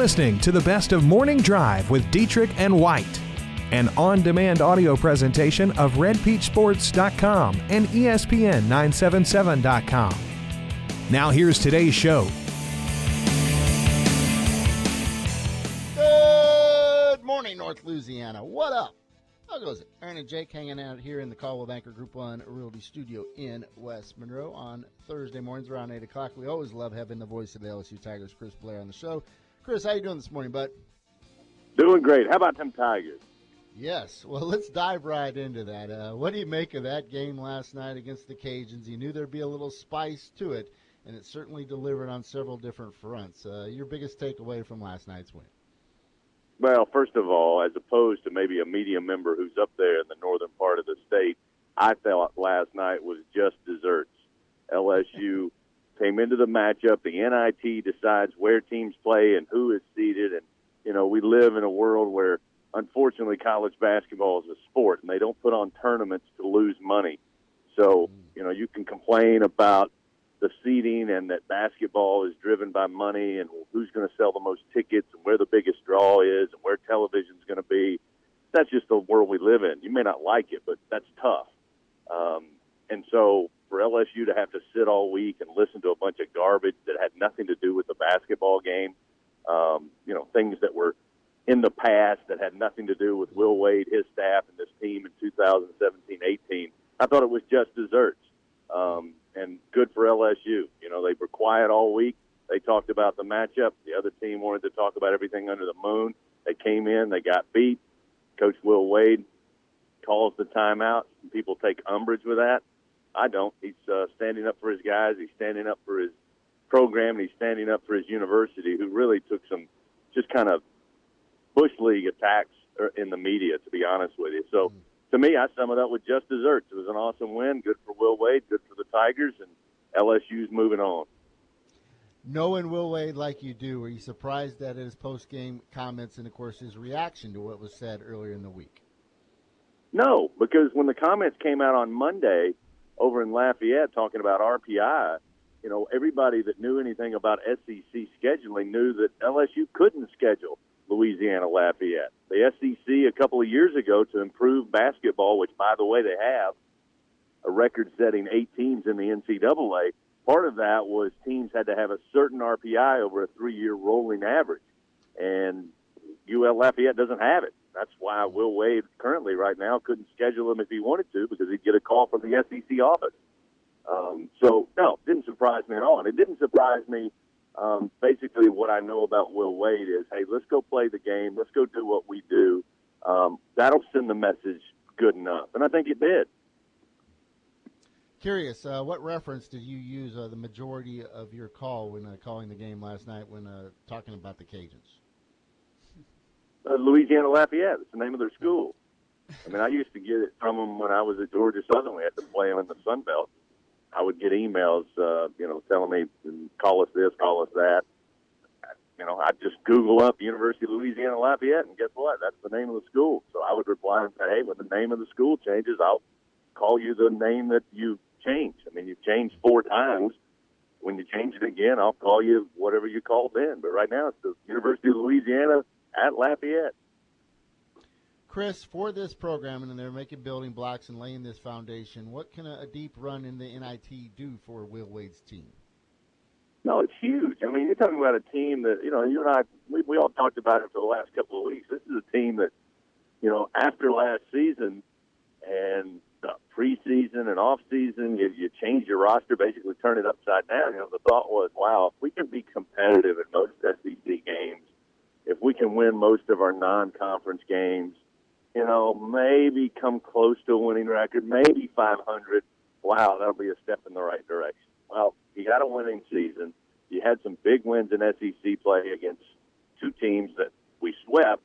Listening to the best of Morning Drive with Dietrich and White, an on demand audio presentation of RedPeachSports.com and E ESPN977.com. Now, here's today's show. Good morning, North Louisiana. What up? How goes it? Aaron and Jake hanging out here in the Coldwell Banker Group 1 Realty Studio in West Monroe on Thursday mornings around 8 o'clock. We always love having the voice of the LSU Tigers, Chris Blair, on the show. Chris, how you doing this morning, bud? Doing great. How about them Tigers? Yes. Well, let's dive right into that. Uh, what do you make of that game last night against the Cajuns? You knew there'd be a little spice to it, and it certainly delivered on several different fronts. Uh, your biggest takeaway from last night's win? Well, first of all, as opposed to maybe a media member who's up there in the northern part of the state, I felt last night was just desserts. LSU came into the matchup. The NIT decides where teams play and who is seeded. And, you know, we live in a world where, unfortunately, college basketball is a sport and they don't put on tournaments to lose money. So, you know, you can complain about the seeding and that basketball is driven by money and who's going to sell the most tickets and where the biggest draw is and where television's going to be. That's just the world we live in. You may not like it, but that's tough. Um, and so for LSU to have to sit all week and listen to a bunch of garbage that had nothing to do with the basketball game, um, you know, things that were in the past that had nothing to do with Will Wade, his staff, and this team in 2017-18, I thought it was just desserts. Um, and good for LSU. You know, they were quiet all week. They talked about the matchup. The other team wanted to talk about everything under the moon. They came in, they got beat. Coach Will Wade calls the timeout. People take umbrage with that. I don't. He's uh, standing up for his guys. He's standing up for his program. And he's standing up for his university, who really took some just kind of bush league attacks er, in the media. To be honest with you, so to me, I sum it up with just desserts. It was an awesome win. Good for Will Wade. Good for the Tigers, and LSU's moving on. Knowing Will Wade like you do, were you surprised at his post game comments and, of course, his reaction to what was said earlier in the week? No, because when the comments came out on Monday over in Lafayette talking about RPI, you know, everybody that knew anything about SEC scheduling knew that LSU couldn't schedule Louisiana Lafayette. The SEC a couple of years ago to improve basketball, which by the way they have a record-setting eight teams in the NCAA. Part of that was teams had to have a certain RPI over a three-year rolling average, and Lafayette doesn't have it. That's why Will Wade currently right now couldn't schedule him if he wanted to because he'd get a call from the SEC office. Um, so no, didn't surprise me at all, and it didn't surprise me. Um, basically, what I know about Will Wade is, hey, let's go play the game. Let's go do what we do. Um, that'll send the message good enough, and I think it did. Curious, uh, what reference did you use uh, the majority of your call when uh, calling the game last night when uh, talking about the Cajuns? Uh, Louisiana Lafayette. It's the name of their school. I mean, I used to get it from them when I was at Georgia Southern. We had to play them in the Sun Belt. I would get emails, uh, you know, telling me, call us this, call us that. You know, I'd just Google up University of Louisiana Lafayette, and guess what? That's the name of the school. So I would reply and say, hey, when the name of the school changes, I'll call you the name that you changed. I mean, you've changed four times. When you change it again, I'll call you whatever you called then. But right now, it's the University of Louisiana at Lafayette. Chris, for this program, and they're making building blocks and laying this foundation, what can a, a deep run in the NIT do for Will Wade's team? No, it's huge. I mean, you're talking about a team that, you know, you and I, we, we all talked about it for the last couple of weeks. This is a team that, you know, after last season and the preseason and off season, you, you change your roster, basically turn it upside down. You know, the thought was, wow, if we can be competitive in most SEC games, if we can win most of our non-conference games, you know, maybe come close to a winning record, maybe 500. Wow, that'll be a step in the right direction. Well, you got a winning season. You had some big wins in SEC play against two teams that we swept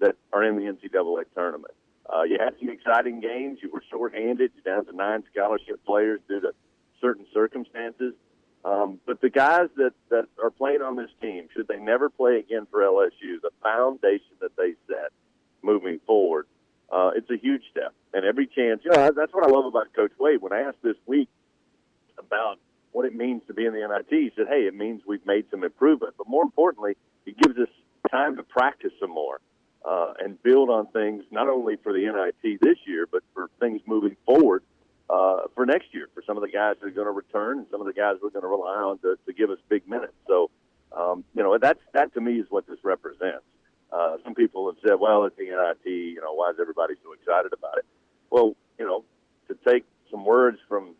that are in the NCAA tournament. Uh, you had some exciting games. You were shorthanded. You're down to nine scholarship players due to certain circumstances. Um, but the guys that, that are playing on this team, should they never play again for LSU, the foundation that they set moving forward, uh, it's a huge step. And every chance, you know, that's what I love about Coach Wade. When I asked this week about what it means to be in the NIT, he said, hey, it means we've made some improvement. But more importantly, it gives us time to practice some more uh, and build on things, not only for the NIT this year, but for things moving forward uh, for next year for some of the guys that are going to return and some of the guys we're going to rely on to, to give us big minutes. So, um, you know, that's that to me is what this represents. Uh, some people have said, well, it's the NIT, you know, why is everybody so excited about it? Well, you know, to take some words from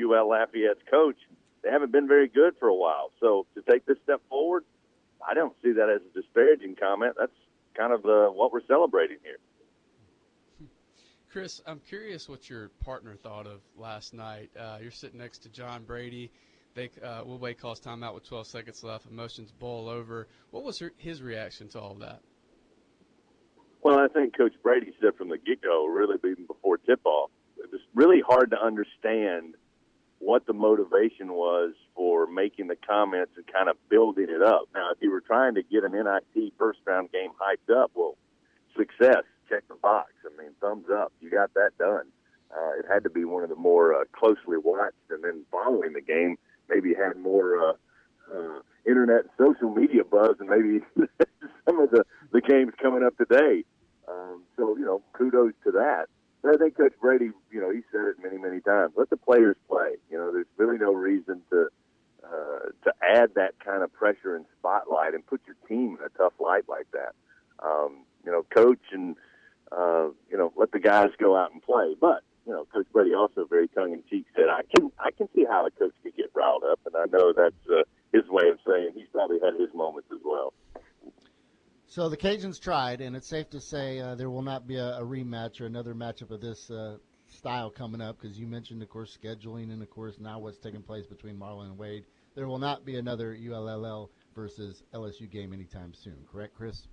UL Lafayette's coach, they haven't been very good for a while. So to take this step forward, I don't see that as a disparaging comment. That's kind of uh, what we're celebrating here. Chris, I'm curious what your partner thought of last night. Uh, you're sitting next to John Brady. They uh, Will Wade calls timeout with 12 seconds left. Emotions boil over. What was her, his reaction to all that? Well, I think Coach Brady said from the get-go, really even before tip-off, it was really hard to understand what the motivation was for making the comments and kind of building it up. Now, if you were trying to get an NIT first-round game hyped up, well, success check the box. I mean, thumbs up. You got that done. Uh, it had to be one of the more uh, closely watched, and then following the game, maybe had more uh, uh, internet and social media buzz, and maybe some of the the games coming up today. Um, so you know, kudos to that. But I think Coach Brady, you know, he said it many, many times. Let the players play. You know, there's really no reason to uh, to add that kind of pressure and spotlight and put your team in a tough light like that. Um, you know, coach and uh, you know, let the guys go out and play. But you know, Coach Brady also very tongue in cheek said, "I can I can see how the coach could get riled up, and I know that's uh, his way of saying he's probably had his moments as well." So the Cajuns tried, and it's safe to say uh, there will not be a, a, rematch or another matchup of this uh, style coming up because you mentioned, of course, scheduling, and of course now what's taking place between Marlin and Wade. There will not be another ULL versus LSU game anytime soon. Correct, Chris?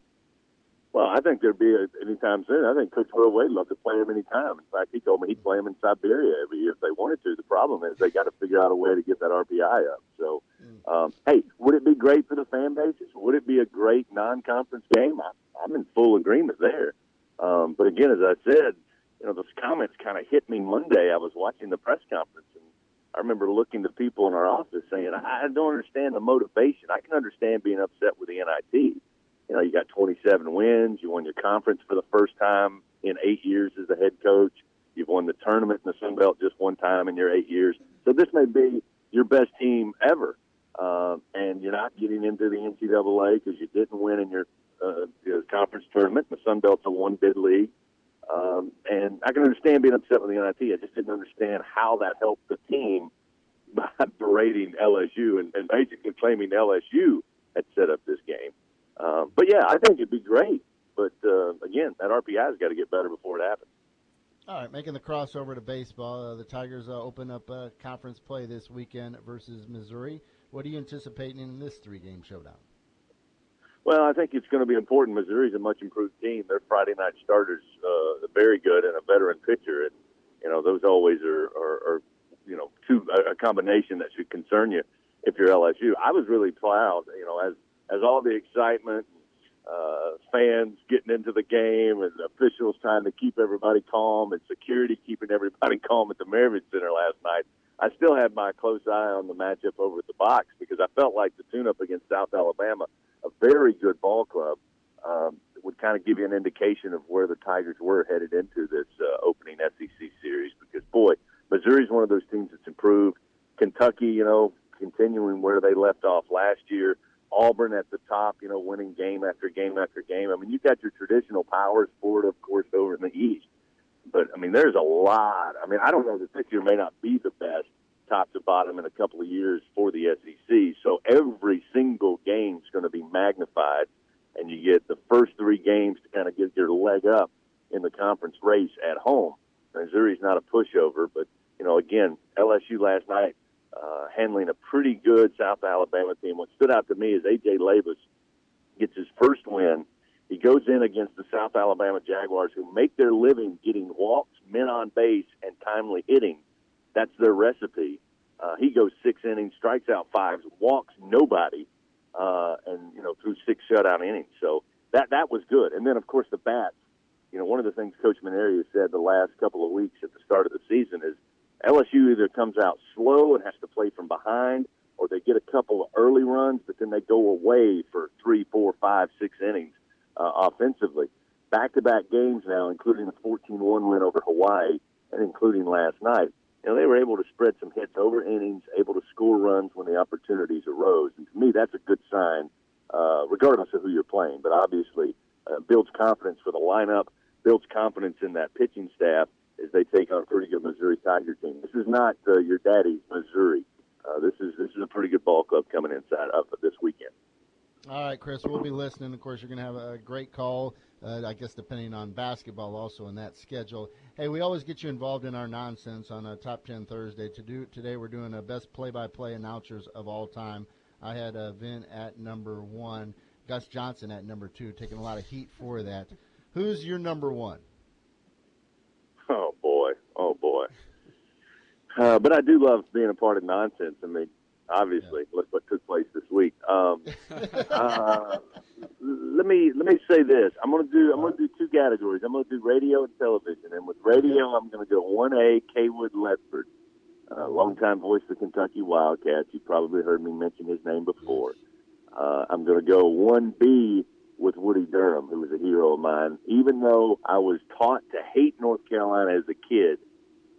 Well, I think there'd be a, anytime soon. I think Coach Will Wade love to play him anytime. In fact, he told me he'd play him in Siberia every year if they wanted to. The problem is they got to figure out a way to get that RPI up. So, mm. um, hey, would it be great for the fan bases? Would it be a great non-conference game? I, I'm in full agreement there. Um, but again, as I said, you know, those comments kind of hit me Monday. I was watching the press conference, and I remember looking to people in our office saying, "I don't understand the motivation. I can understand being upset with the NIT." You know, you got 27 wins. You won your conference for the first time in eight years as the head coach. You've won the tournament in the Sun Belt just one time in your eight years. So this may be your best team ever. Uh, and you're not getting into the NCAA because you didn't win in your, uh, your conference tournament. The Sun Belt's a one bid league. Um, and I can understand being upset with the NIT. I just didn't understand how that helped the team by berating LSU and, and basically claiming LSU had set up this game. Um, but yeah, I think it'd be great. But uh, again, that RPI's got to get better before it happens. All right, making the crossover to baseball, uh, the Tigers uh, open up uh, conference play this weekend versus Missouri. What are you anticipating in this three-game showdown? Well, I think it's going to be important. Missouri's a much improved team. Their Friday night starters uh, very good and a veteran pitcher, and you know those always are, are, are you know two a combination that should concern you if you're LSU. I was really proud, you know, as as all the excitement, uh, fans getting into the game, and officials trying to keep everybody calm, and security keeping everybody calm at the Maravich Center last night. I still had my close eye on the matchup over at the box because I felt like the tune-up against South Alabama, a very good ball club, um, would kind of give you an indication of where the Tigers were headed into this uh, opening SEC series. Because boy, Missouri's one of those teams that's improved. Kentucky, you know, continuing where they left off last year. Auburn at the top, you know, winning game after game after game. I mean, you've got your traditional powers, Florida, of course, over in the East. But, I mean, there's a lot. I mean, I don't know that this year may not be the best top to bottom in a couple of years for the SEC. So every single game is going to be magnified, and you get the first three games to kind of get your leg up in the conference race at home. Missouri's not a pushover, but, you know, again, LSU last night uh, handling a pretty good South Alabama team. What stood out to me is A.J. Labas gets his first win. He goes in against the South Alabama Jaguars, who make their living getting walks, men on base, and timely hitting. That's their recipe. Uh, he goes six innings, strikes out fives, walks nobody, uh, and you know through six shutout innings. So that that was good. And then of course the bats. You know, one of the things Coach Mainieri has said the last couple of weeks at the start of the season is LSU either comes out slow and has to play from behind, or they get a couple of early runs, but then they go away for three, four, five, six innings uh, offensively. Back-to-back games now, including the 14-1 win over Hawaii, and including last night. You know, they were able to spread some hits over innings, able to score runs when the opportunities arose. And to me, that's a good sign, uh, regardless of who you're playing. But obviously, uh, builds confidence for the lineup, builds confidence in that pitching staff as they take on a pretty good Missouri Tiger team. This is not uh, your daddy's Missouri. Uh, this is this is a pretty good ball club coming inside of this weekend. All right, Chris, we'll be listening. Of course, you're going to have a great call. Uh, I guess depending on basketball, also in that schedule. Hey, we always get you involved in our nonsense on a Top Ten Thursday. To do today, we're doing a best play-by-play announcers of all time. I had uh, Vin at number one, Gus Johnson at number two, taking a lot of heat for that. Who's your number one? Oh boy, oh boy. Uh, but I do love being a part of nonsense. I mean, obviously, yeah. look what took place this week. Um, uh, let me let me say this. I'm going to do I'm going to do two categories. I'm going to do radio and television. And with radio, I'm going to go one A. Cawood Ledford, uh, longtime voice of the Kentucky Wildcats. You probably heard me mention his name before. Uh, I'm going to go one B with Woody Durham, who was a hero of mine. Even though I was taught to hate North Carolina as a kid,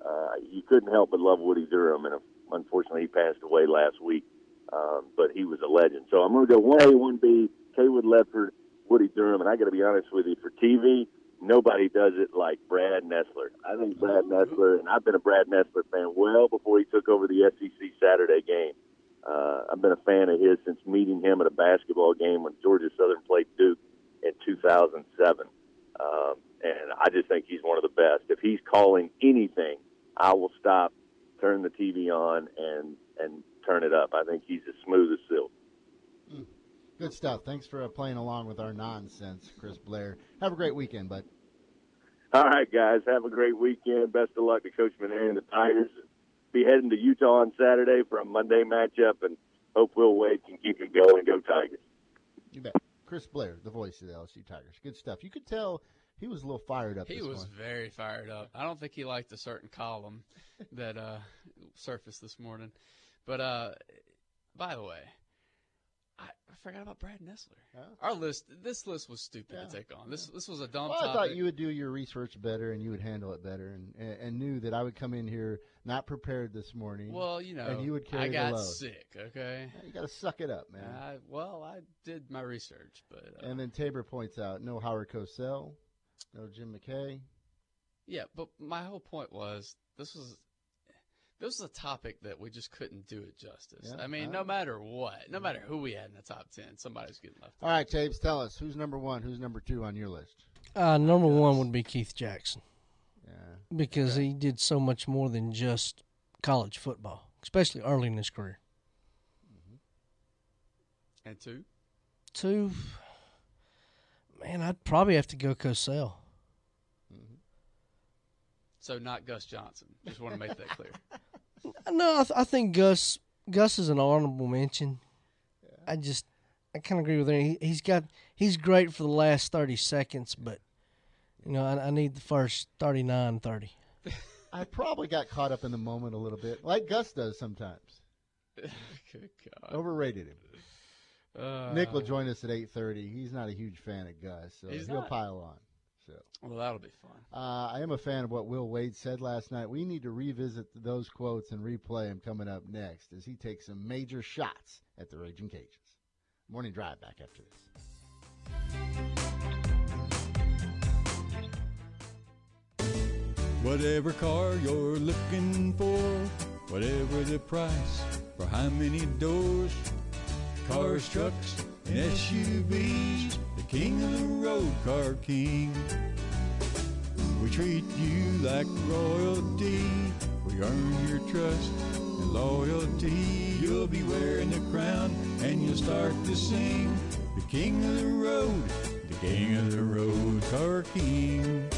uh, you couldn't help but love Woody Durham, and unfortunately, he passed away last week. Um, but he was a legend. So I'm going to go one A, one B, Cawood Ledford, Woody Durham, and I got to be honest with you, for TV, nobody does it like Brad Nessler. I think Brad Nessler, and I've been a Brad Nessler fan well before he took over the SEC Saturday game. Uh, I've been a fan of his since meeting him at a basketball game when Georgia Southern played Duke in 2007. Um, and I just think he's one of the best. If he's calling anything, I will stop, turn the TV on, and and turn it up. I think he's as smooth as silk. Hmm. Good stuff. Thanks for uh, playing along with our nonsense, Chris Blair. Have a great weekend, bud. All right, guys. Have a great weekend. Best of luck to Coach Mainieri and the Tigers be heading to Utah on Saturday for a Monday matchup, and hope Will Wade can keep it going. Go Tigers! You bet. Chris Blair, the voice of the LSU Tigers. Good stuff. You could tell he was a little fired up. He was morning. very fired up. I don't think he liked a certain column that uh, surfaced this morning. But uh, by the way, I, I forgot about Brad Nessler. Huh? Our list, this list was stupid yeah. to take on. This this was a dumb. Well, I thought you would do your research better and you would handle it better, and, and, and knew that I would come in here not prepared this morning. Well, you know, and you would carry I got the load. sick. Okay, you got to suck it up, man. I, well, I did my research, but uh, and then Tabor points out no Howard Cosell, no Jim McKay. Yeah, but my whole point was this was this was a topic that we just couldn't do it justice. Yeah, I mean, no matter what, no matter who we had in the top ten, somebody's getting left. out. All right, Tapes, tell us who's number one, who's number two on your list. Uh, number one would be Keith Jackson. Yeah, because okay. he did so much more than just college football, especially early in his career. Mm-hmm. And two. Two. Man, I'd probably have to go Cosell. Mm-hmm. So not Gus Johnson. Just want to make that clear. no, I, th- I, think Gus Gus is an honorable mention. Yeah. I just I kind of agree with him. He, has got he's great for the last thirty seconds, but you know I, I need the first 39, 30. I probably got caught up in the moment a little bit, like Gus does sometimes. Good God. Overrated him. Uh, Nick will join us at eight thirty. He's not a huge fan of Gus, so he'll not. pile on. So well, that'll be fun. Uh, I am a fan of what Will Wade said last night. We need to revisit those quotes and replay them coming up next as he takes some major shots at the Raging Cajuns. Morning drive back after this. Whatever car you're looking for, whatever the price, for how many doors, cars, trucks, and SUVs the king of the road, car king. We treat you like royalty. We earn your trust and loyalty. You'll be wearing the crown and you'll start to sing. The king of the road, the king of the road, Car King.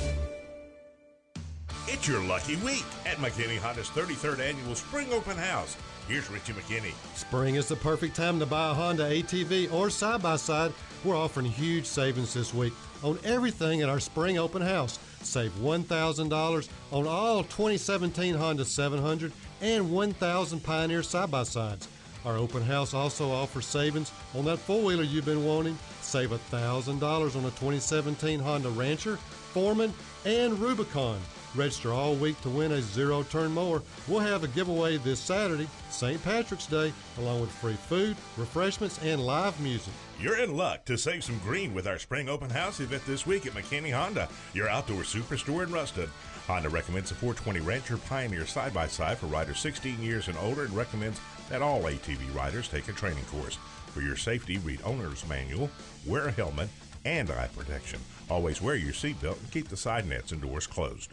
It's your lucky week at McKinney Honda's 33rd annual Spring Open House. Here's Richie McKinney. Spring is the perfect time to buy a Honda ATV or side by side. We're offering huge savings this week on everything at our Spring Open House. Save $1,000 on all 2017 Honda 700 and 1,000 Pioneer side by sides. Our open house also offers savings on that four wheeler you've been wanting. Save $1,000 on a 2017 Honda Rancher, Foreman, and Rubicon. Register all week to win a zero turn mower. We'll have a giveaway this Saturday, St. Patrick's Day, along with free food, refreshments, and live music. You're in luck to save some green with our Spring Open House event this week at McKinney Honda, your outdoor superstore in Ruston. Honda recommends a 420 Rancher Pioneer side by side for riders 16 years and older and recommends that all ATV riders take a training course. For your safety, read owner's manual, wear a helmet, and eye protection. Always wear your seatbelt and keep the side nets and doors closed.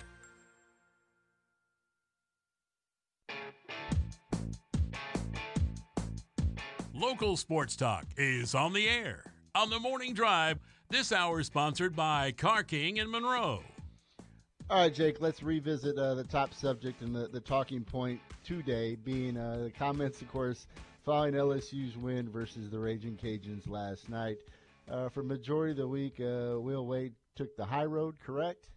Local sports talk is on the air. On the morning drive, this hour is sponsored by Car King in Monroe. All right, Jake, let's revisit uh, the top subject and the, the talking point today being uh, the comments, of course, following LSU's win versus the Raging Cajuns last night. Uh, for majority of the week, uh, Will Wade took the high road, correct?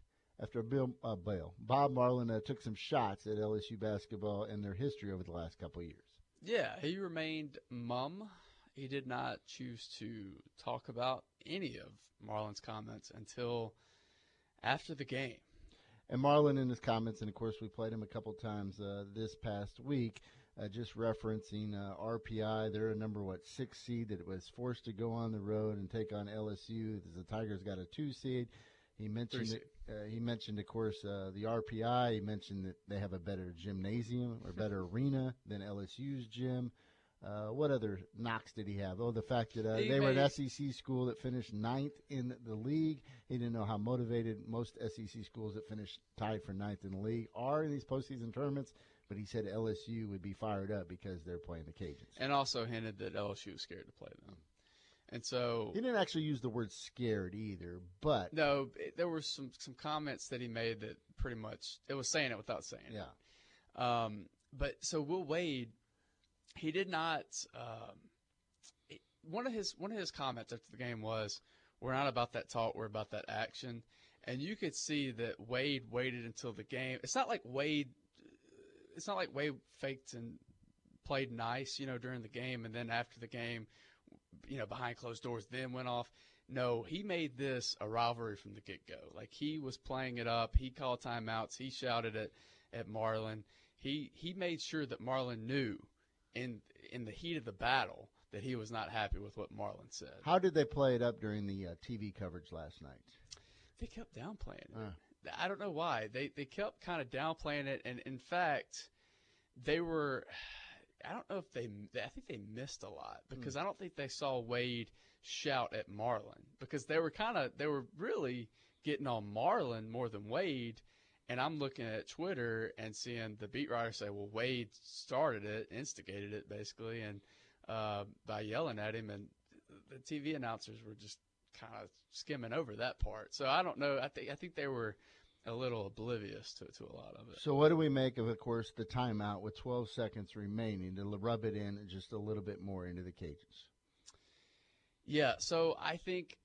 After Bill, uh, Bill Bob Marlin uh, took some shots at LSU basketball and their history over the last couple years. Yeah, he remained mum. He did not choose to talk about any of Marlin's comments until after the game. And Marlin, in his comments, and of course, we played him a couple times uh, this past week, uh, just referencing uh, RPI. They're a number what six seed that was forced to go on the road and take on LSU. The Tigers got a two seed. He mentioned it, uh, he mentioned, of course, uh, the RPI. He mentioned that they have a better gymnasium or better arena than LSU's gym. Uh, what other knocks did he have? Oh, the fact that uh, they were an SEC school that finished ninth in the league. He didn't know how motivated most SEC schools that finished tied for ninth in the league are in these postseason tournaments. But he said LSU would be fired up because they're playing the Cajuns. And also hinted that LSU was scared to play them. And so he didn't actually use the word scared either, but no, it, there were some some comments that he made that pretty much it was saying it without saying yeah. it. Um, but so Will Wade, he did not. Um, it, one of his one of his comments after the game was, "We're not about that talk. We're about that action." And you could see that Wade waited until the game. It's not like Wade. It's not like Wade faked and played nice, you know, during the game, and then after the game you know, behind closed doors, then went off. No, he made this a rivalry from the get go. Like he was playing it up. He called timeouts. He shouted at, at Marlin. He he made sure that Marlin knew in in the heat of the battle that he was not happy with what Marlin said. How did they play it up during the uh, TV coverage last night? They kept downplaying it. Uh. I don't know why. They they kept kind of downplaying it, and in fact, they were I don't know if they. I think they missed a lot because mm. I don't think they saw Wade shout at Marlin because they were kind of they were really getting on Marlin more than Wade. And I'm looking at Twitter and seeing the beat writer say, "Well, Wade started it, instigated it, basically, and uh, by yelling at him." And the TV announcers were just kind of skimming over that part. So I don't know. I think I think they were a little oblivious to, to a lot of it. So, what do we make of, of course, the timeout with 12 seconds remaining to rub it in just a little bit more into the Cajuns? Yeah, so I think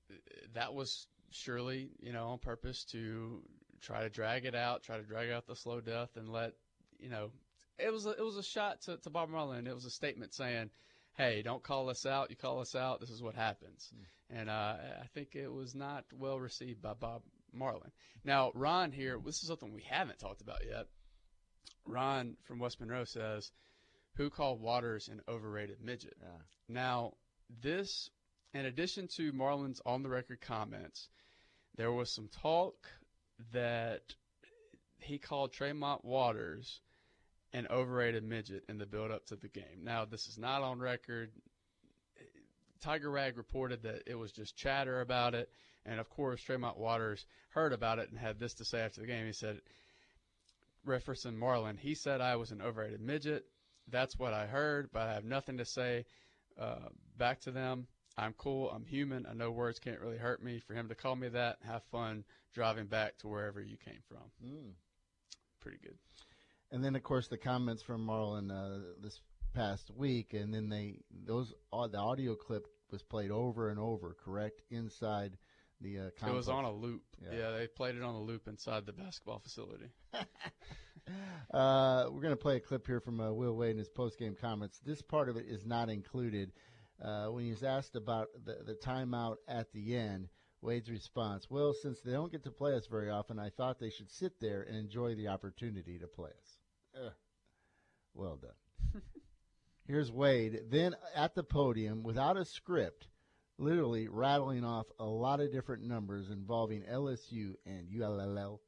that was surely, you know, on purpose to try to drag it out, try to drag out the slow death, and let, you know, it was a, it was a shot to, to Bob Marlin. It was a statement saying, "Hey, don't call us out. You call us out, this is what happens." Mm. And uh, I think it was not well received by Bob Marlin. Now, Ron here, this is something we haven't talked about yet. Ron from West Monroe says, "Who called Waters an overrated midget?" Yeah. Now, this in addition to Marlin's on the record comments, there was some talk that he called Tremont Waters an overrated midget in the build up to the game. Now, this is not on record. Tiger Rag reported that it was just chatter about it. And of course, Tremont Waters heard about it and had this to say after the game. He said, referencing Marlin, he said I was an overrated midget. That's what I heard, but I have nothing to say uh, back to them. I'm cool. I'm human. I know words can't really hurt me. For him to call me that, have fun driving back to wherever you came from. Mm. Pretty good. And then, of course, the comments from Marlin uh, this past week, and then they those the audio clip was played over and over. Correct inside the uh, complex. It was on a loop. Yeah. yeah. they played it on a loop inside the basketball facility. uh, we're going to play a clip here from uh, Will Wade in his post game comments. This part of it is not included uh, when he was asked about the, the timeout at the end, Wade's response, well, since they don't get to play us very often, I thought they should sit there and enjoy the opportunity to play us. Well done. Here's Wade, then at the podium without a script, literally rattling off a lot of different numbers involving LSU and ULL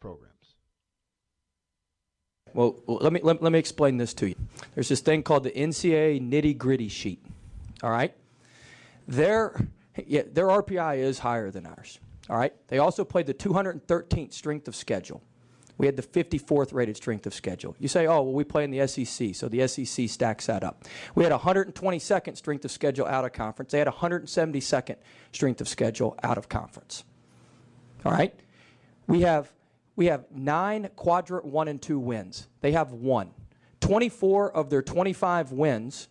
programs. Well, let me let, let me explain this to you. There's this thing called the NCAA nitty gritty sheet. All right? Their, yeah, their RPI is higher than ours. All right? They also played the 213th strength of schedule. We had the 54th rated strength of schedule. You say, oh, well, we play in the SEC, so the SEC stacks that up. We had 122nd strength of schedule out of conference. They had 172nd strength of schedule out of conference. All right? We have, we have nine quadrant one and two wins. They have one. 24 of their 25 wins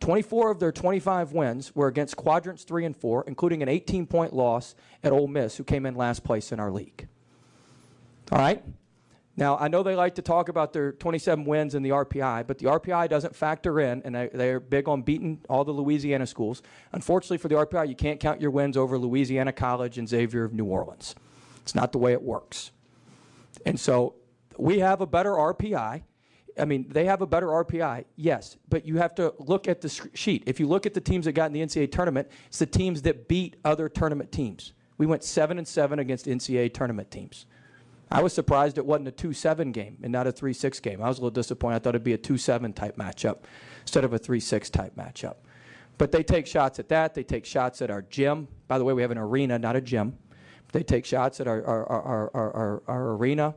24 of their 25 wins were against quadrants 3 and 4, including an 18 point loss at Ole Miss, who came in last place in our league. All right? Now, I know they like to talk about their 27 wins in the RPI, but the RPI doesn't factor in, and they, are big on beating all the Louisiana schools. Unfortunately, for the RPI, you can't count your wins over Louisiana College and Xavier of New Orleans. It's not the way it works. And so we have a better RPI. I mean, they have a better RPI, yes, but you have to look at the sheet. If you look at the teams that got in the NCAA tournament, it's the teams that beat other tournament teams. We went seven and seven against NCAA tournament teams. I was surprised it wasn't a 2 7 game and not a 3 6 game. I was a little disappointed. I thought it'd be a 2 7 type matchup instead of a 3 6 type matchup. But they take shots at that. They take shots at our gym. By the way, we have an arena, not a gym. They take shots at our, our, our, our, our, our arena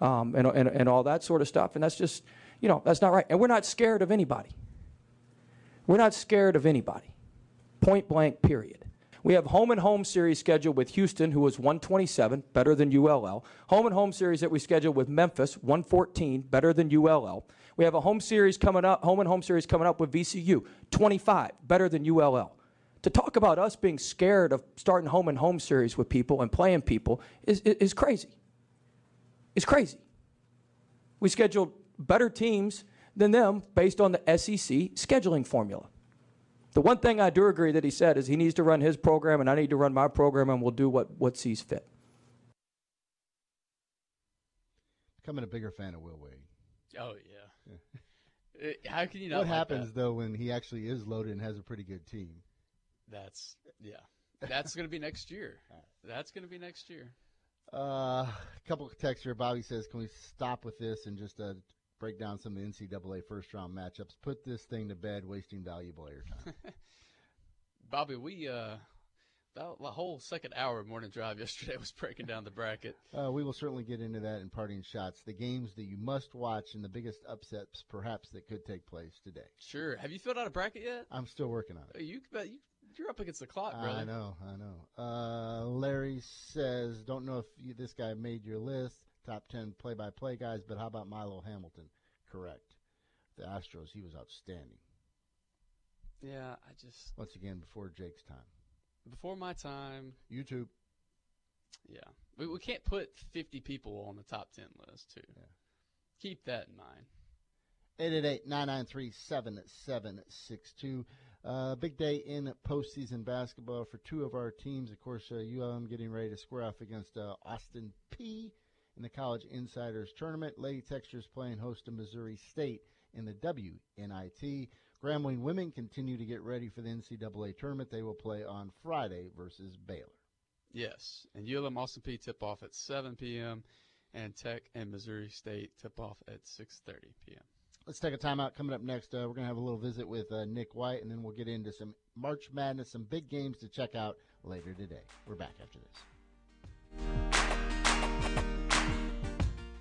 um, and, and, and all that sort of stuff. And that's just you know, that's not right. And we're not scared of anybody. We're not scared of anybody. Point blank, period. We have home and home series scheduled with Houston, who was 127, better than ULL. Home and home series that we scheduled with Memphis, 114, better than ULL. We have a home series coming up, home and home series coming up with VCU, 25, better than ULL. To talk about us being scared of starting home and home series with people and playing people is, is, is crazy. It's crazy. We scheduled better teams than them based on the SEC scheduling formula. The one thing I do agree that he said is he needs to run his program and I need to run my program and we'll do what, what sees fit. Becoming a bigger fan of Will Wade. Oh, yeah. it, how can you not? What like happens, that? though, when he actually is loaded and has a pretty good team? That's, yeah. That's going to be next year. That's going to be next year. Uh, a couple of texts here. Bobby says, "Can we stop with this and just uh, break down some of the NCAA first round matchups? Put this thing to bed, wasting valuable airtime." Bobby, we uh, the whole second hour of morning drive yesterday was breaking down the bracket. Uh, we will certainly get into that in parting shots. The games that you must watch and the biggest upsets, perhaps, that could take place today. Sure. Have you filled out a bracket yet? I'm still working on it. You bet you you're up against the clock, brother. I know, I know. Uh, Larry says, don't know if you, this guy made your list, top 10 play by play guys, but how about Milo Hamilton? Correct. The Astros, he was outstanding. Yeah, I just once again before Jake's time. Before my time. YouTube. Yeah, we, we can't put 50 people on the top 10 list too. Yeah. Keep that in mind. 888-993-7762. Uh, big day in postseason basketball for two of our teams. Of course, uh, ULM getting ready to square off against uh, Austin Peay in the College Insiders Tournament. Lady Techsters playing host to Missouri State in the WNIT. Grambling women continue to get ready for the NCAA tournament. They will play on Friday versus Baylor. Yes, and ULM Austin Peay tip off at 7 p.m. and Tech and Missouri State tip off at 6:30 p.m. Let's take a timeout. Coming up next, uh, we're going to have a little visit with uh, Nick White, and then we'll get into some March Madness, some big games to check out later today. We're back after this.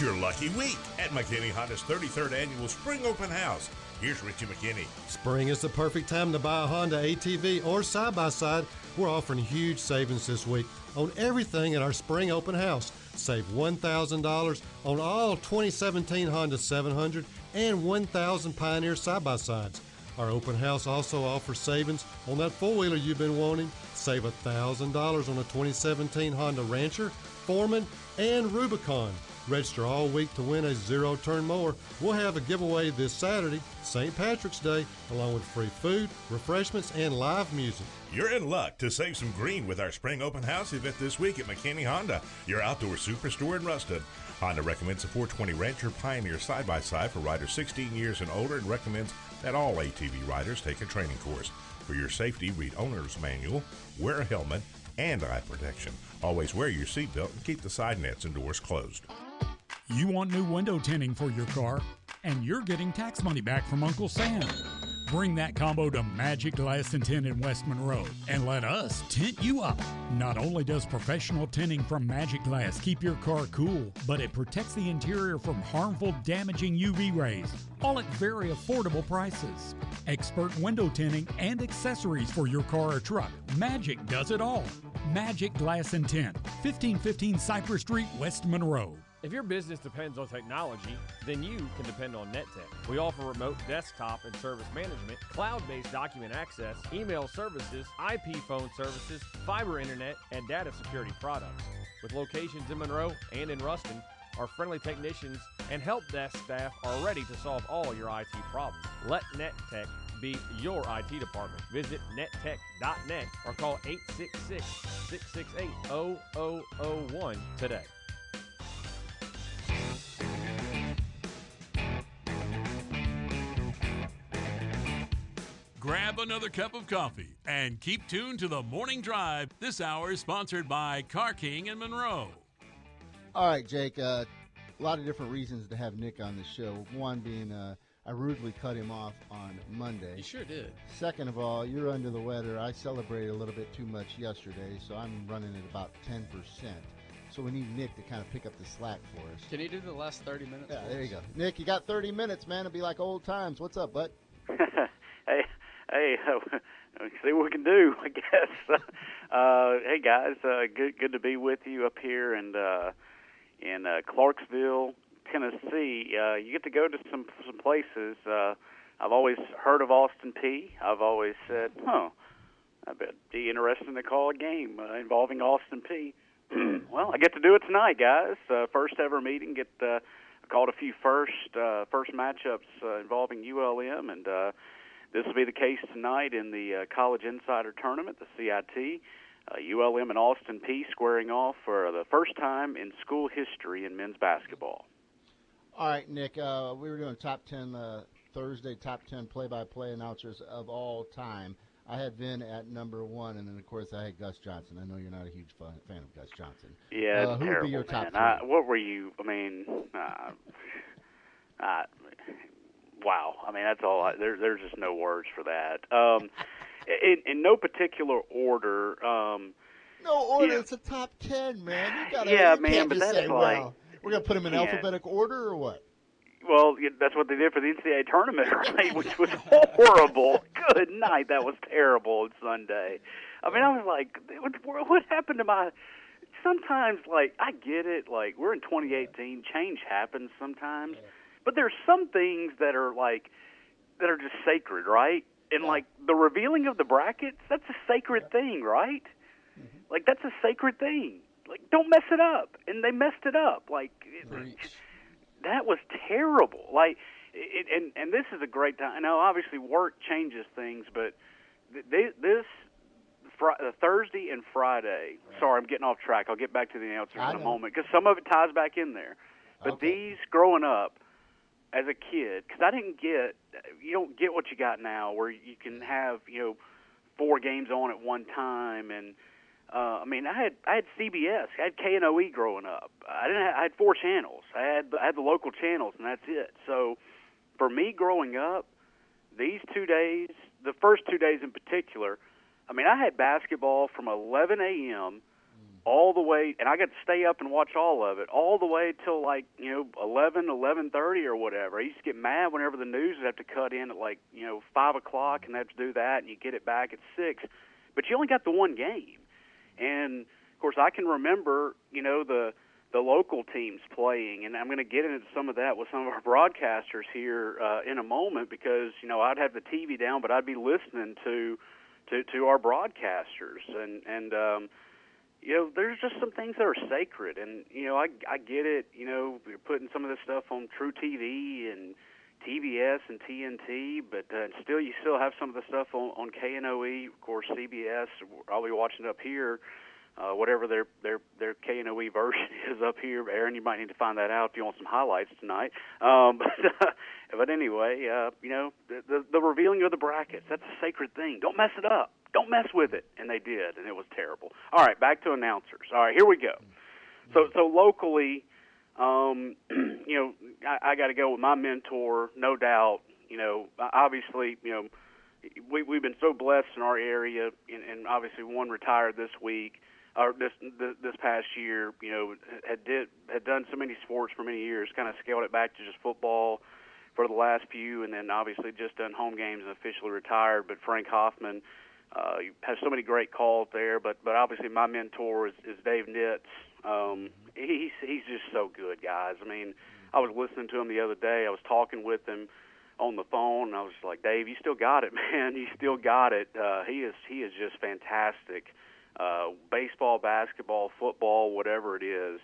Your lucky week at McKinney Honda's 33rd annual Spring Open House. Here's Richie McKinney. Spring is the perfect time to buy a Honda ATV or side by side. We're offering huge savings this week on everything at our Spring Open House. Save $1,000 on all 2017 Honda 700 and 1,000 Pioneer side by sides. Our open house also offers savings on that four wheeler you've been wanting. Save $1,000 on a 2017 Honda Rancher, Foreman, and Rubicon. Register all week to win a zero turn mower. We'll have a giveaway this Saturday, St. Patrick's Day, along with free food, refreshments, and live music. You're in luck to save some green with our Spring Open House event this week at McKinney Honda, your outdoor superstore in Ruston. Honda recommends a 420 Rancher Pioneer side by side for riders 16 years and older and recommends that all ATV riders take a training course. For your safety, read owner's manual, wear a helmet, and eye protection. Always wear your seatbelt and keep the side nets and doors closed. You want new window tinting for your car, and you're getting tax money back from Uncle Sam. Bring that combo to Magic Glass and Tint in West Monroe and let us tint you up. Not only does professional tinting from Magic Glass keep your car cool, but it protects the interior from harmful, damaging UV rays, all at very affordable prices. Expert window tinting and accessories for your car or truck. Magic does it all. Magic Glass and Tint, 1515 Cypress Street, West Monroe. If your business depends on technology, then you can depend on NetTech. We offer remote desktop and service management, cloud based document access, email services, IP phone services, fiber internet, and data security products. With locations in Monroe and in Ruston, our friendly technicians and help desk staff are ready to solve all your IT problems. Let NetTech be your IT department. Visit nettech.net or call 866 668 0001 today. Grab another cup of coffee and keep tuned to the morning drive. This hour is sponsored by Car King and Monroe. All right, Jake. Uh, a lot of different reasons to have Nick on the show. One being uh, I rudely cut him off on Monday. You sure did. Second of all, you're under the weather. I celebrated a little bit too much yesterday, so I'm running at about 10%. So we need Nick to kind of pick up the slack for us. Can you do the last 30 minutes? Yeah, there you go. Nick, you got 30 minutes, man. It'll be like old times. What's up, bud? hey, hey, see what we can do, I guess. uh, hey guys, uh, good good to be with you up here and uh, in uh, Clarksville, Tennessee. Uh, you get to go to some some places. Uh, I've always heard of Austin Peay. I've always said, huh, I bet be interesting to call a game uh, involving Austin Peay well, I get to do it tonight, guys. Uh, first ever meeting. Get uh, called a few first uh, first matchups uh, involving ULM and. Uh, This will be the case tonight in the uh, College Insider Tournament, the CIT. Uh, ULM and Austin Peay squaring off for the first time in school history in men's basketball. All right, Nick. Uh, we were doing top ten uh, Thursday, top ten play-by-play announcers of all time. I had Vin at number one, and then of course I had Gus Johnson. I know you're not a huge fan, fan of Gus Johnson. Yeah, uh, who terrible, would be your top man. I, what were you? I mean, uh, uh, wow. I mean, that's all. I, there, there's just no words for that. Um, in, in no particular order. Um, no order. Yeah. It's a top ten, man. You gotta, Yeah, you man, but that's say, like- well, we're gonna put them in Yeah. alphabetical order or what? Well, that's what they did for the NCAA tournament, right? Which was horrible. Good night. That was terrible on Sunday. I mean, I was like, what, what happened to my? Sometimes, like, I get it. Like, we're in 2018. Change happens sometimes, but there's some things that are like that are just sacred, right? And like the revealing of the brackets, that's a sacred thing, right? Like that's a sacred thing. Like don't mess it up. And they messed it up. Like it, that was terrible. Like it, and and this is a great time. Now obviously work changes things, but th- th- this Fri- uh, Thursday and Friday. Sorry, I'm getting off track. I'll get back to the announcers in a moment because some of it ties back in there. But these growing up as a kid, because I didn't get, you don't get what you got now, where you can have you know four games on at one time, and uh, I mean I had I had CBS, I had KNOE growing up. I didn't. Have, I had four channels. I had I had the local channels, and that's it. So for me growing up, these two days, the first two days in particular, I mean I had basketball from 11 a.m all the way and I got to stay up and watch all of it all the way till like you know eleven eleven thirty or whatever. I used to get mad whenever the news would have to cut in at like you know five o'clock and they have to do that and you get it back at six, but you only got the one game. And of course, I can remember you know the the local teams playing, and I'm going to get into some of that with some of our broadcasters here uh, in a moment because you know I'd have the TV down, but I'd be listening to to to our broadcasters and and um, you know, there's just some things that are sacred, and you know, I I get it. You know, you're putting some of this stuff on truTV and TBS and TNT, but uh, still, you still have some of the stuff on on KNOE, of course, CBS. I'll be watching up here. Uh, whatever their their their KNOE version is up here, Aaron, you might need to find that out if you want some highlights tonight. Um, but but anyway, uh, you know the, the the revealing of the brackets that's a sacred thing. Don't mess it up. Don't mess with it, and they did, and it was terrible. All right, back to announcers. All right, here we go. So so locally, um, you know, I, I got to go with my mentor, no doubt. You know, obviously, you know, we we've been so blessed in our area, and, and obviously one retired this week or this this, this past year. You know, had did had done so many sports for many years, kind of scaled it back to just football for the last few, and then obviously just done home games and officially retired. But Frank Hoffman uh, has so many great calls there. But but obviously my mentor is, is Dave Nitz. Um, he's he's just so good, guys. I mean, I was listening to him the other day. I was talking with him on the phone, and I was like, Dave, you still got it, man. You still got it. Uh, he is he is just fantastic. Uh, baseball, basketball, football, whatever it is.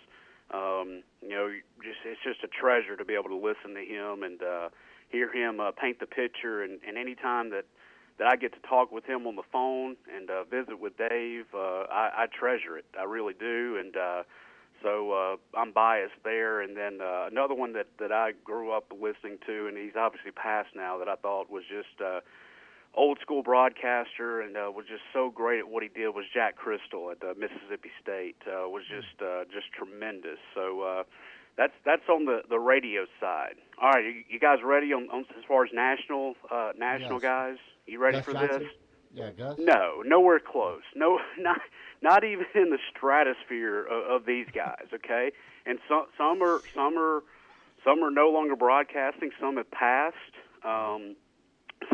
Um, you know, just it's just a treasure to be able to listen to him and uh, hear him uh, paint the picture. And, and any time that that I get to talk with him on the phone and uh, visit with Dave, uh, I, I treasure it. I really do. And uh, so uh, I'm biased there. And then uh, another one that that I grew up listening to, and he's obviously passed now, that I thought was just. Uh, old school broadcaster and uh, was just so great at what he did was Jack Cristil at uh, Mississippi State uh, was just uh, just tremendous. So uh, that's that's on the the radio side. All right, you, you guys ready on, on as far as national uh, national Yes. guys? You ready Gus for Johnson? this? Yeah, Gus. No, nowhere close. No, not not even in the stratosphere of, of these guys. Okay, and some some are some are some are no longer broadcasting. Some have passed. Um,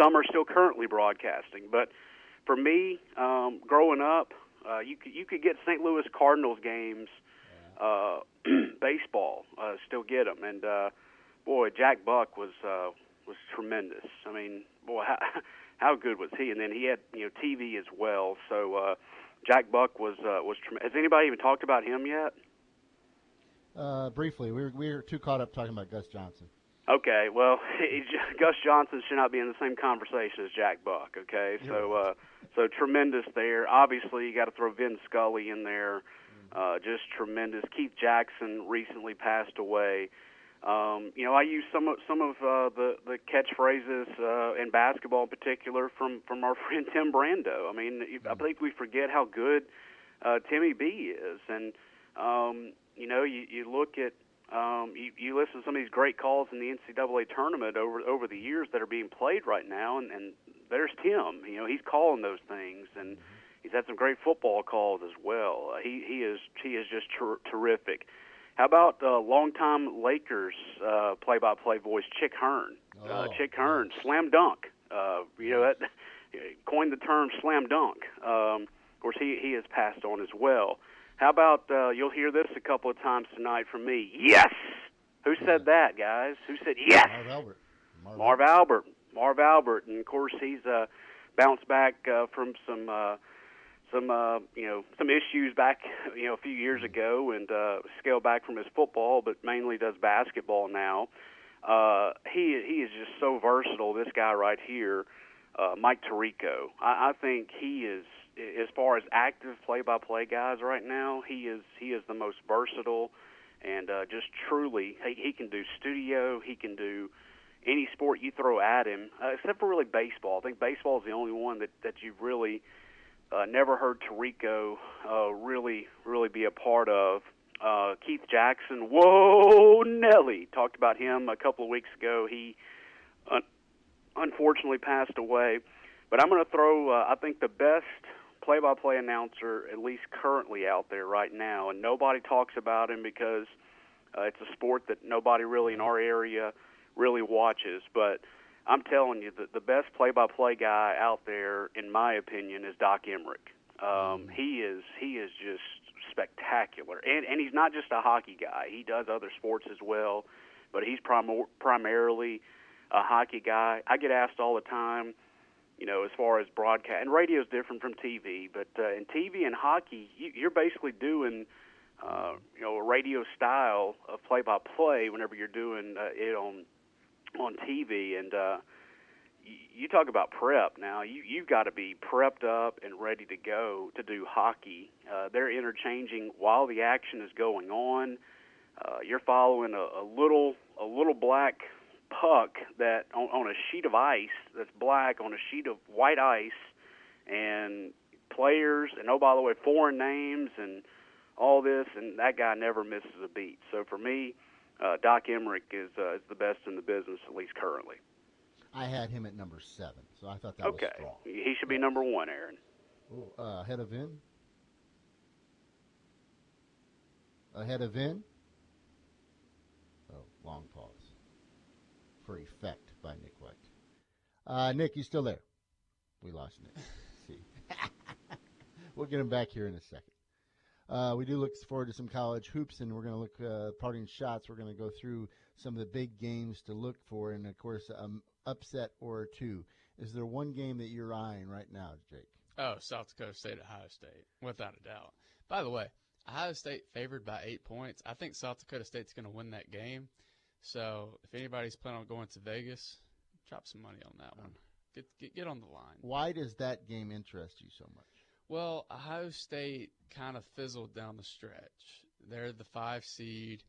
some are still currently broadcasting. But for me, um, growing up, uh, you could you could get St. Louis Cardinals games, uh, baseball, uh, still get them. And uh, boy, Jack Buck was uh, was tremendous. I mean, boy, how, how good was he? And then he had you know TV as well. So uh, Jack Buck was uh, was tremendous. Has anybody even talked about him yet? Uh, briefly, we were, we were too caught up talking about Gus Johnson. Okay, well, Gus Johnson should not be in the same conversation as Jack Buck. Okay, so uh, so tremendous there. Obviously, you got to throw Vin Scully in there. Uh, just tremendous. Keith Jackson recently passed away. Um, you know, I use some of some of uh, the the catchphrases uh, in basketball, in particular, from from our friend Tim Brando. I mean, I think we forget how good uh, Timmy B is, and um, you know, you you look at um, you, you listen to some of these great calls in the NCAA tournament over over the years that are being played right now, and, and there's Tim. You know, he's calling those things, and he's had some great football calls as well. Uh, he he is he is just ter- terrific. How about uh, longtime Lakers uh, play-by-play voice Chick Hearn? uh, Oh, Chick Hearn, slam dunk. Uh, you know that coined the term slam dunk. Um, of course, he he has passed on as well. How about uh, you'll hear this a couple of times tonight from me? Yes. Who said that, guys? Who said yes? Marv Albert. Marv Albert. Marv Albert, and of course he's uh, bounced back uh, from some uh, some uh, you know some issues back you know a few years ago, and uh, scaled back from his football, but mainly does basketball now. Uh, he he is just so versatile. This guy right here, uh, Mike Tirico. I, I think he is as far as active play-by-play guys right now. He is he is the most versatile, and uh, just truly he, he can do studio. He can do any sport you throw at him, uh, except for really baseball. I think baseball is the only one that that you've really uh, never heard Tirico uh, really really be a part of. Uh, Keith Jackson, whoa, Nelly, talked about him a couple of weeks ago. He un- unfortunately passed away, but I'm going to throw. Uh, I think the best play-by-play announcer, at least currently out there right now, and nobody talks about him because uh, it's a sport that nobody really in our area really watches. But I'm telling you, the, the best play-by-play guy out there, in my opinion, is Doc Emrick. Um, he is he is just spectacular, and and he's not just a hockey guy. He does other sports as well, but he's prim- primarily a hockey guy. I get asked all the time, you know, as far as broadcast and radio is different from TV, but uh, in TV and hockey, you, you're basically doing. Uh, you know, a radio style of play-by-play whenever you're doing uh, it on on TV, and uh, you talk about prep now. You you've got to be prepped up and ready to go to do hockey. Uh, they're interchanging while the action is going on. Uh, you're following a, a little a little black puck that on, on a sheet of ice that's black on a sheet of white ice and players and oh by the way foreign names and all this and that guy never misses a beat. So for me uh, Doc Emrick is uh, is the best in the business at least currently I had him at number seven, so I thought that okay. was strong. He should be number one, Aaron. Ooh, uh, ahead of Vin? Ahead of Vin? Oh, long pause. For effect by Nick White. Uh, Nick, you still there? We lost Nick. see. we'll get him back here in a second. Uh, we do look forward to some college hoops, and we're going to look uh, parting shots. We're going to go through some of the big games to look for, and of course, um, upset or two. Is there one game that you're eyeing right now, Jake? Oh, South Dakota State, Ohio State, without a doubt. By the way, Ohio State favored by eight points. I think South Dakota State's going to win that game. So if anybody's planning on going to Vegas, drop some money on that one. Get get, get on the line. Why does that game interest you so much? Well, Ohio State kind of fizzled down the stretch. They're the five seed.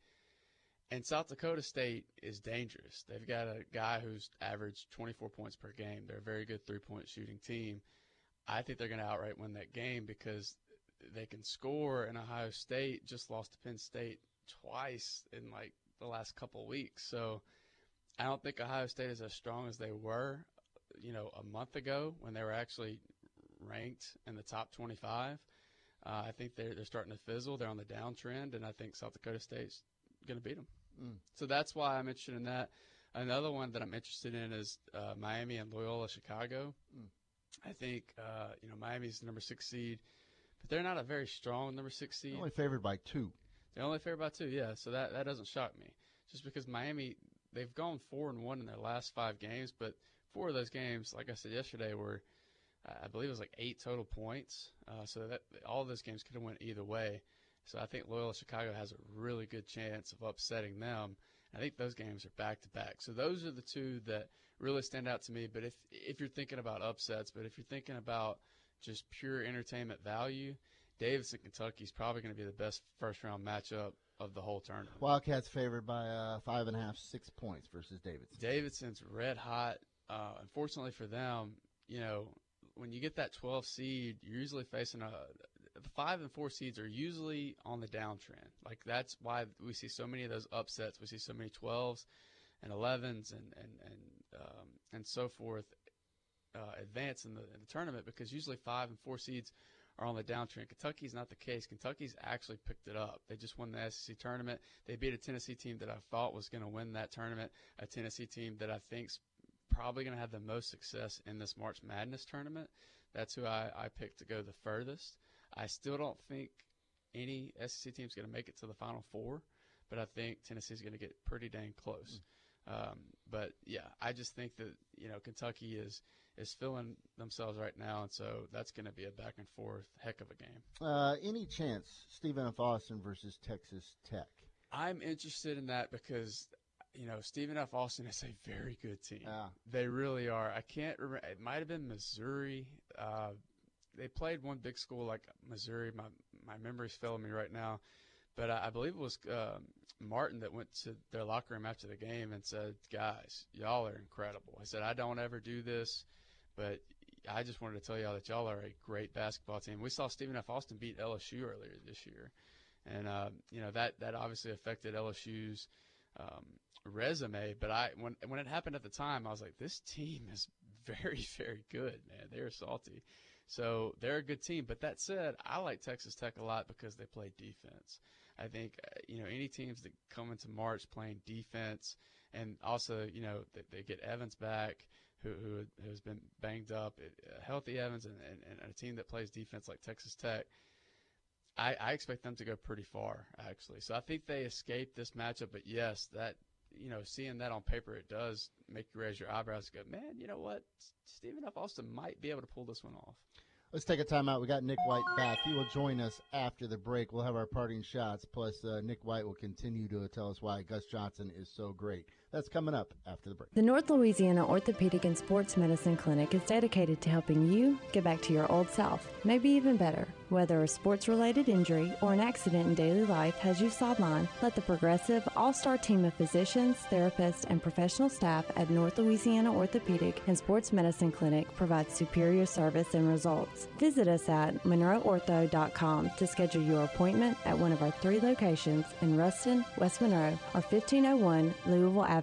And South Dakota State is dangerous. They've got a guy who's averaged 24 points per game. They're a very good three point shooting team. I think they're going to outright win that game because they can score, and Ohio State just lost to Penn State twice in like the last couple weeks. So I don't think Ohio State is as strong as they were, you know, a month ago when they were actually ranked in the top 25. Uh, I think they're they're starting to fizzle. They're on the downtrend, and I think South Dakota State's going to beat them. Mm. So that's why I'm interested in that. Another one that I'm interested in is uh, Miami and Loyola Chicago. Mm. I think uh, you know Miami's the number six seed, but they're not a very strong number six seed. Only favored by two. They're only favored by two, yeah. So that that doesn't shock me. Just because Miami, they've gone four and one in their last five games, but four of those games, like I said yesterday, were I believe it was like eight total points. Uh, so that all of those games could have went either way. So I think Loyola Chicago has a really good chance of upsetting them. I think those games are back to back. So those are the two that really stand out to me. But if if you're thinking about upsets, but if you're thinking about just pure entertainment value, Davidson, Kentucky is probably going to be the best first round matchup of the whole tournament. Wildcats favored by uh, five and a half, six points versus Davidson. Davidson's red hot. Uh, unfortunately for them, you know, when you get that 12 seed, you're usually facing a five and four seeds are usually on the downtrend. Like that's why we see so many of those upsets. We see so many 12s and 11s and and and um, and so forth uh, advance in the in the tournament because usually five and four seeds are on the downtrend. Kentucky's not the case. Kentucky's actually picked it up. They just won the SEC tournament. They beat a Tennessee team that I thought was going to win that tournament, a Tennessee team that I think's probably going to have the most success in this March Madness tournament. That's who I, I picked to go the furthest. I still don't think any SEC team is going to make it to the Final Four, but I think Tennessee's going to get pretty dang close. Um, but yeah, I just think that you know Kentucky is is filling themselves right now, and so that's going to be a back and forth heck of a game. Uh, any chance Stephen F. Austin versus Texas Tech? I'm interested in that because you know Stephen F. Austin is a very good team. Yeah. They really are. I can't remember. It might have been Missouri. Uh, they played one big school like Missouri. My my memory's failing me right now, but I, I believe it was uh, Martin that went to their locker room after the game and said, "Guys, y'all are incredible." I said, "I don't ever do this, but I just wanted to tell y'all that y'all are a great basketball team." We saw Stephen F. Austin beat LSU earlier this year, and uh, you know that that obviously affected LSU's um, resume. But I when when it happened at the time, I was like, "This team is very very good, man. They're salty." So they're a good team. But that said, I like Texas Tech a lot because they play defense. I think uh, you know any teams that come into March playing defense, and also you know they, they get Evans back, who who has been banged up, uh, healthy Evans, and, and, and a team that plays defense like Texas Tech. I, I expect them to go pretty far, actually. So I think they escaped this matchup. But yes, that you know, seeing that on paper, it does make you raise your eyebrows and go, man, you know what? Stephen F. Austin might be able to pull this one off. Let's take a timeout. We got Nick White back. He will join us after the break. We'll have our parting shots. Plus, uh, Nick White will continue to tell us why Gus Johnson is so great. That's coming up after the break. The North Louisiana Orthopedic and Sports Medicine Clinic is dedicated to helping you get back to your old self, maybe even better. Whether a sports related injury or an accident in daily life has you sidelined, let the progressive, all star team of physicians, therapists, and professional staff at North Louisiana Orthopedic and Sports Medicine Clinic provide superior service and results. Visit us at monroeortho.com to schedule your appointment at one of our three locations in Ruston, West Monroe, or 1501 Louisville Avenue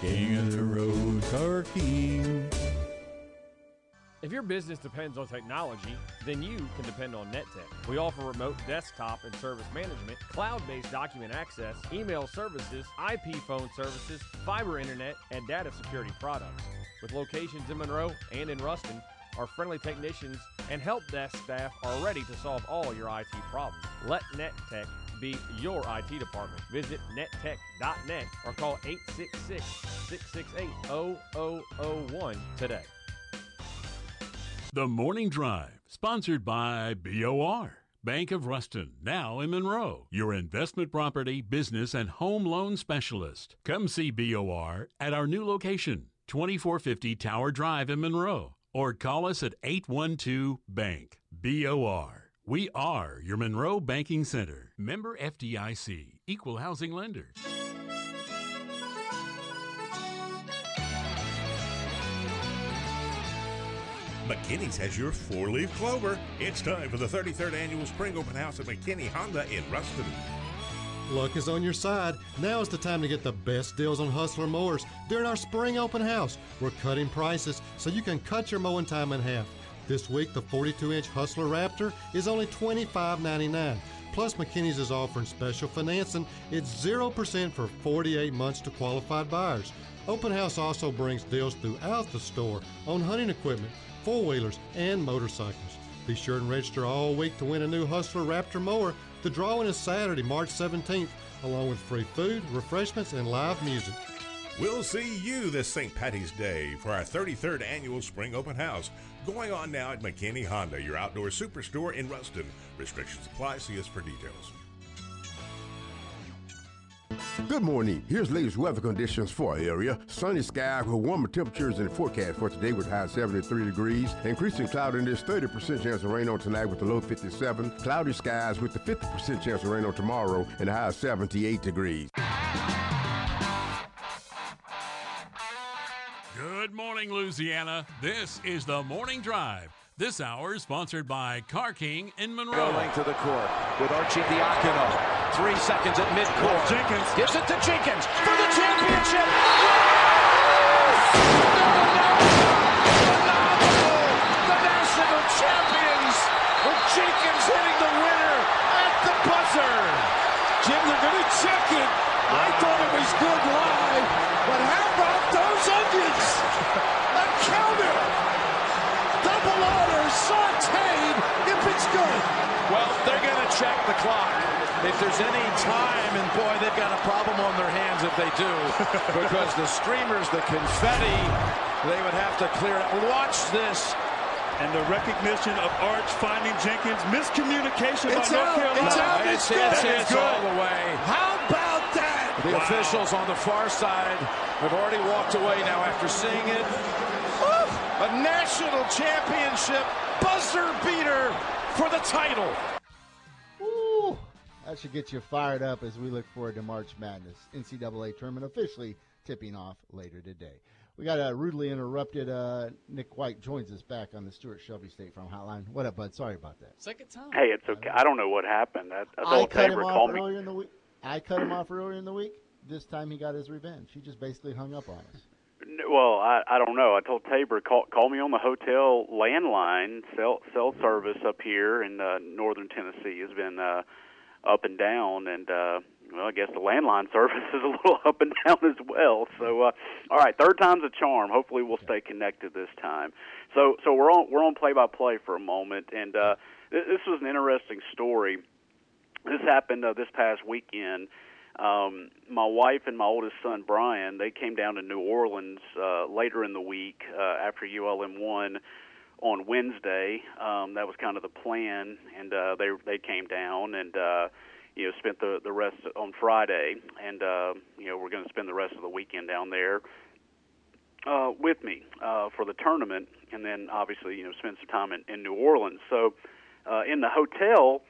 king of the road, Car King. If your business depends on technology, then you can depend on NetTech. We offer remote desktop and service management, cloud based document access, email services, IP phone services, fiber internet, and data security products. With locations in Monroe and in Ruston, our friendly technicians and help desk staff are ready to solve all your IT problems. Let NetTech be your IT department. Visit nettech.net or call 866 668 0001 today. The Morning Drive, sponsored by BOR. Bank of Ruston, now in Monroe, your investment property, business, and home loan specialist. Come see BOR at our new location, 2450 Tower Drive in Monroe, or call us at 812 Bank. BOR. We are your Monroe Banking Center. Member FDIC, equal housing lender. McKinney's has your four leaf clover. It's time for the 33rd annual Spring Open House at McKinney Honda in Ruston. Luck is on your side. Now is the time to get the best deals on Hustler mowers during our spring open house. We're cutting prices so you can cut your mowing time in half. This week, the 42 inch Hustler Raptor is only $25.99. Plus, McKinney's is offering special financing. It's 0% for 48 months to qualified buyers. Open House also brings deals throughout the store on hunting equipment, four wheelers, and motorcycles. Be sure and register all week to win a new Hustler Raptor mower. The drawing is Saturday, March 17th, along with free food, refreshments, and live music. We'll see you this St. Patty's Day for our 33rd annual Spring Open House. Going on now at McKinney Honda, your outdoor superstore in Ruston. Restrictions apply. See us for details. Good morning. Here's latest weather conditions for our area. Sunny sky with warmer temperatures in the forecast for today with high 73 degrees. Increasing cloudiness, 30% chance of rain on tonight with the low 57. Cloudy skies with the 50% chance of rain on tomorrow and the high 78 degrees. Good morning, Louisiana. This is the Morning Drive. This hour is sponsored by Car King in Monroe. Going to the court with Arcidiacono. Three seconds at midcourt. Jenkins. Gives it to Jenkins for the championship. The national champions with Jenkins hitting the winner at the buzzer. Jim, they're going to check it. I thought it was good live, but how about those onions? A counter. Double order, sauteed, if it's good. Well, they're going to check the clock. If there's any time, and boy, they've got a problem on their hands if they do, because the streamers, the confetti, they would have to clear it. Watch this. And the recognition of Arch finding Jenkins. Miscommunication It's by North out, Carolina. it's out, it's good. That is It's good. all the way. How about that? The officials on the far side have already walked away now after seeing it. Woo! A national championship buzzer beater for the title. Woo! That should get you fired up as we look forward to March Madness. NCAA tournament officially tipping off later today. We got a rudely interrupted. Uh, Nick White joins us back on the Stuart Shelby State Farm Hotline. What up, bud? Sorry about that. Second time. Hey, it's okay. I don't know what happened. I, I I told cut him Tabor off me. earlier in the week. I cut him off earlier in the week. This time he got his revenge. He just basically hung up on us. Well, I I don't know. I told Tabor call call me on the hotel landline. Cell cell service up here in uh, northern Tennessee has been uh, up and down, and uh, well, I guess the landline service is a little up and down as well. So, uh, all right, third time's a charm. Hopefully, we'll stay connected this time. So, so we're on we're on play by play for a moment, and uh, th- this was an interesting story. This happened uh, this past weekend um, my wife and my oldest son Brian they came down to New Orleans uh, later in the week uh, after ULM won on Wednesday. Um, that was kind of the plan, and uh, they they came down and uh, you know spent the the rest on Friday, and uh, you know we're going to spend the rest of the weekend down there uh, with me uh, for the tournament, and then obviously you know spend some time in, in New Orleans. So uh, in the hotel,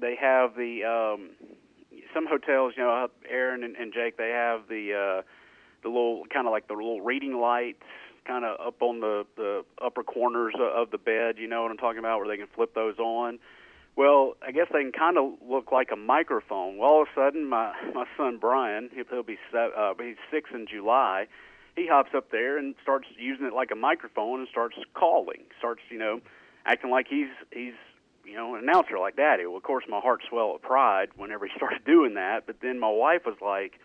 they have the um, some hotels, you know, Aaron and, and Jake, they have the uh, the little kind of like the little reading lights, kind of up on the the upper corners of the bed. You know what I'm talking about, where they can flip those on. Well, I guess they can kind of look like a microphone. Well, all of a sudden, my my son Brian, he'll be se- uh, he's six in July. He hops up there and starts using it like a microphone and starts calling. Starts, you know, acting like he's he's you know, an announcer like that. Well, of course, my heart swelled with pride whenever he started doing that. But then my wife was like,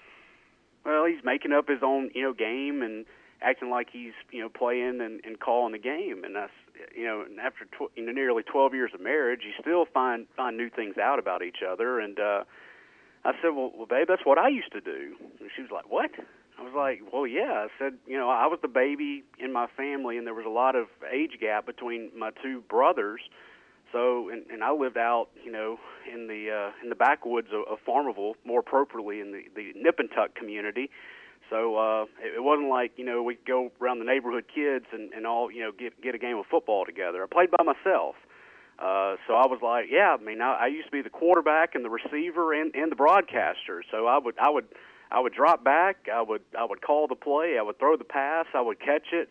"Well, he's making up his own, you know, game and acting like he's, you know, playing and, and calling the game." And that's, you know, and after tw- you know, nearly 12 years of marriage, you still find find new things out about each other. And uh, I said, "Well, well, babe, that's what I used to do." And she was like, "What?" I was like, "Well, yeah." I said, "You know, I was the baby in my family, and there was a lot of age gap between my two brothers." So, and, and I lived out, you know, in the uh, in the backwoods of, of Farmerville, more appropriately in the the Nippentuck community. So uh, it, it wasn't like you know we go around the neighborhood kids and, and all you know get get a game of football together. I played by myself. Uh, so I was like, yeah, I mean, I, I used to be the quarterback and the receiver and, and the broadcaster. So I would, I would, I would drop back. I would, I would call the play. I would throw the pass. I would catch it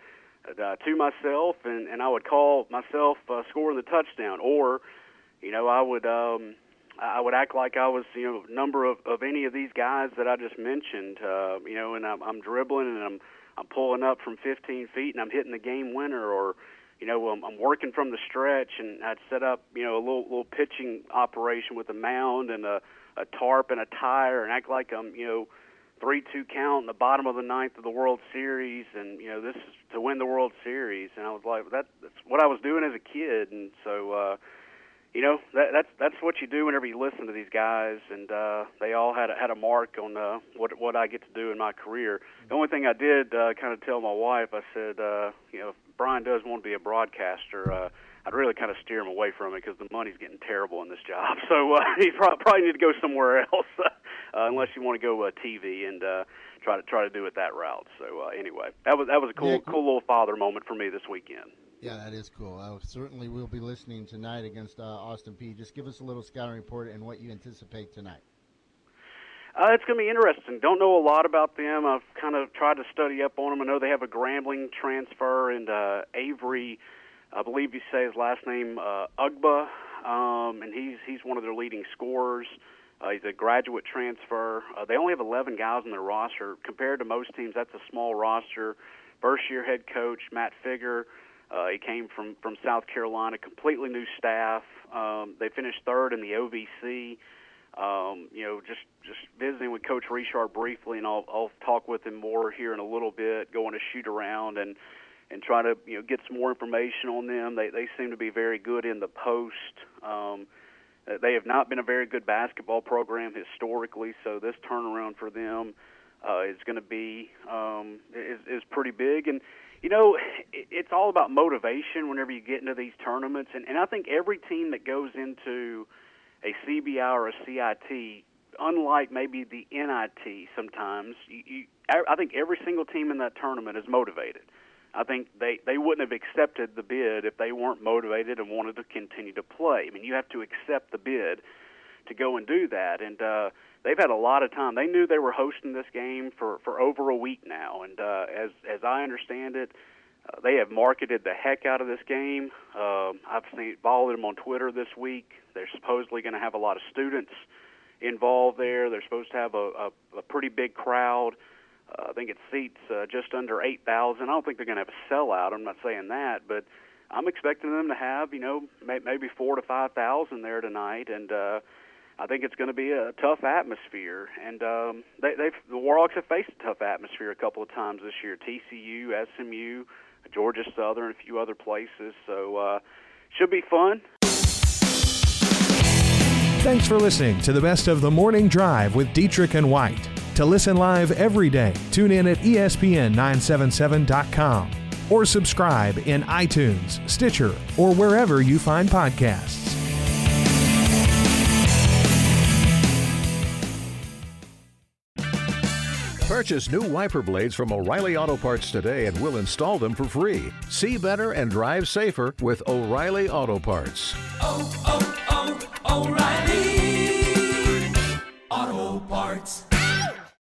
uh, to myself, and, and I would call myself uh, scoring the touchdown. Or, you know, I would, um, I would act like I was, you know, number of, of any of these guys that I just mentioned. Uh, you know, and I'm, I'm dribbling and I'm, I'm pulling up from 15 feet and I'm hitting the game winner, or you know, I'm, I'm working from the stretch, and I'd set up, you know, a little little pitching operation with a mound and a, a tarp and a tire, and act like I'm, you know, three two count in the bottom of the ninth of the World Series, and you know, this is to win the World Series, and I was like, that that's what I was doing as a kid, and so. uh you know that, that's that's what you do whenever you listen to these guys, and uh, they all had a, had a mark on uh, what what I get to do in my career. The only thing I did uh, kind of tell my wife, I said, uh, you know, if Brian does want to be a broadcaster, uh, I'd really kind of steer him away from it because the money's getting terrible in this job. So uh, he pro- probably need to go somewhere else, uh, unless you want to go uh, TV and uh, try to try to do it that route. So uh, anyway, that was that was a cool Yeah, cool. cool little father moment for me this weekend. Yeah, that is cool. I certainly will be listening tonight against uh, Austin Peay Just give us a little scouting report and what you anticipate tonight. Uh, it's going to be interesting. Don't know a lot about them. I've kind of tried to study up on them. I know they have a Grambling transfer and uh, Avery, I believe you say his last name, uh, Ugba, um, and he's he's one of their leading scorers. Uh, he's a graduate transfer. Uh, they only have 11 guys on their roster. Compared to most teams, that's a small roster. First year head coach Matt Figger. Uh, he came from from South Carolina, completely new staff. Um, they finished third in the OVC um, you know, just just visiting with Coach Richard briefly, and I'll I'll talk with him more here in a little bit. Going to shoot around and and try to you know get some more information on them. They they seem to be very good in the post. Um, uh, they have not been a very good basketball program historically, so this turnaround for them uh, is going to be um, is is pretty big and. You know, it- it's all about motivation whenever you get into these tournaments, and, and I think every team that goes into a CBI or a CIT, unlike maybe the NIT sometimes, you, you, I think every single team in that tournament is motivated. I think they, they wouldn't have accepted the bid if they weren't motivated and wanted to continue to play. I mean, you have to accept the bid to go and do that. And uh, they've had a lot of time. They knew they were hosting this game for, for over a week now. And uh, as, as I understand it, uh, they have marketed the heck out of this game. Uh, I've seen followed them on Twitter this week. They're supposedly going to have a lot of students involved there. They're supposed to have a, a, a pretty big crowd. Uh, I think it seats uh, just under 8,000. I don't think they're going to have a sellout. I'm not saying that, but I'm expecting them to have, you know, may, maybe four to 5,000 there tonight. And uh, I think it's going to be a tough atmosphere. And um, they, they've, the Warhawks have faced a tough atmosphere a couple of times this year TCU, SMU, Georgia Southern, a few other places. So uh, should be fun. Thanks for listening to the best of the morning drive with Dietrich and White. To listen live every day, tune in at E ESPN977.com or subscribe in iTunes, Stitcher, or wherever you find podcasts. Purchase new wiper blades from O'Reilly Auto Parts today and we'll install them for free. See better and drive safer with O'Reilly Auto Parts. Oh, oh, oh, O'Reilly. Auto Parts.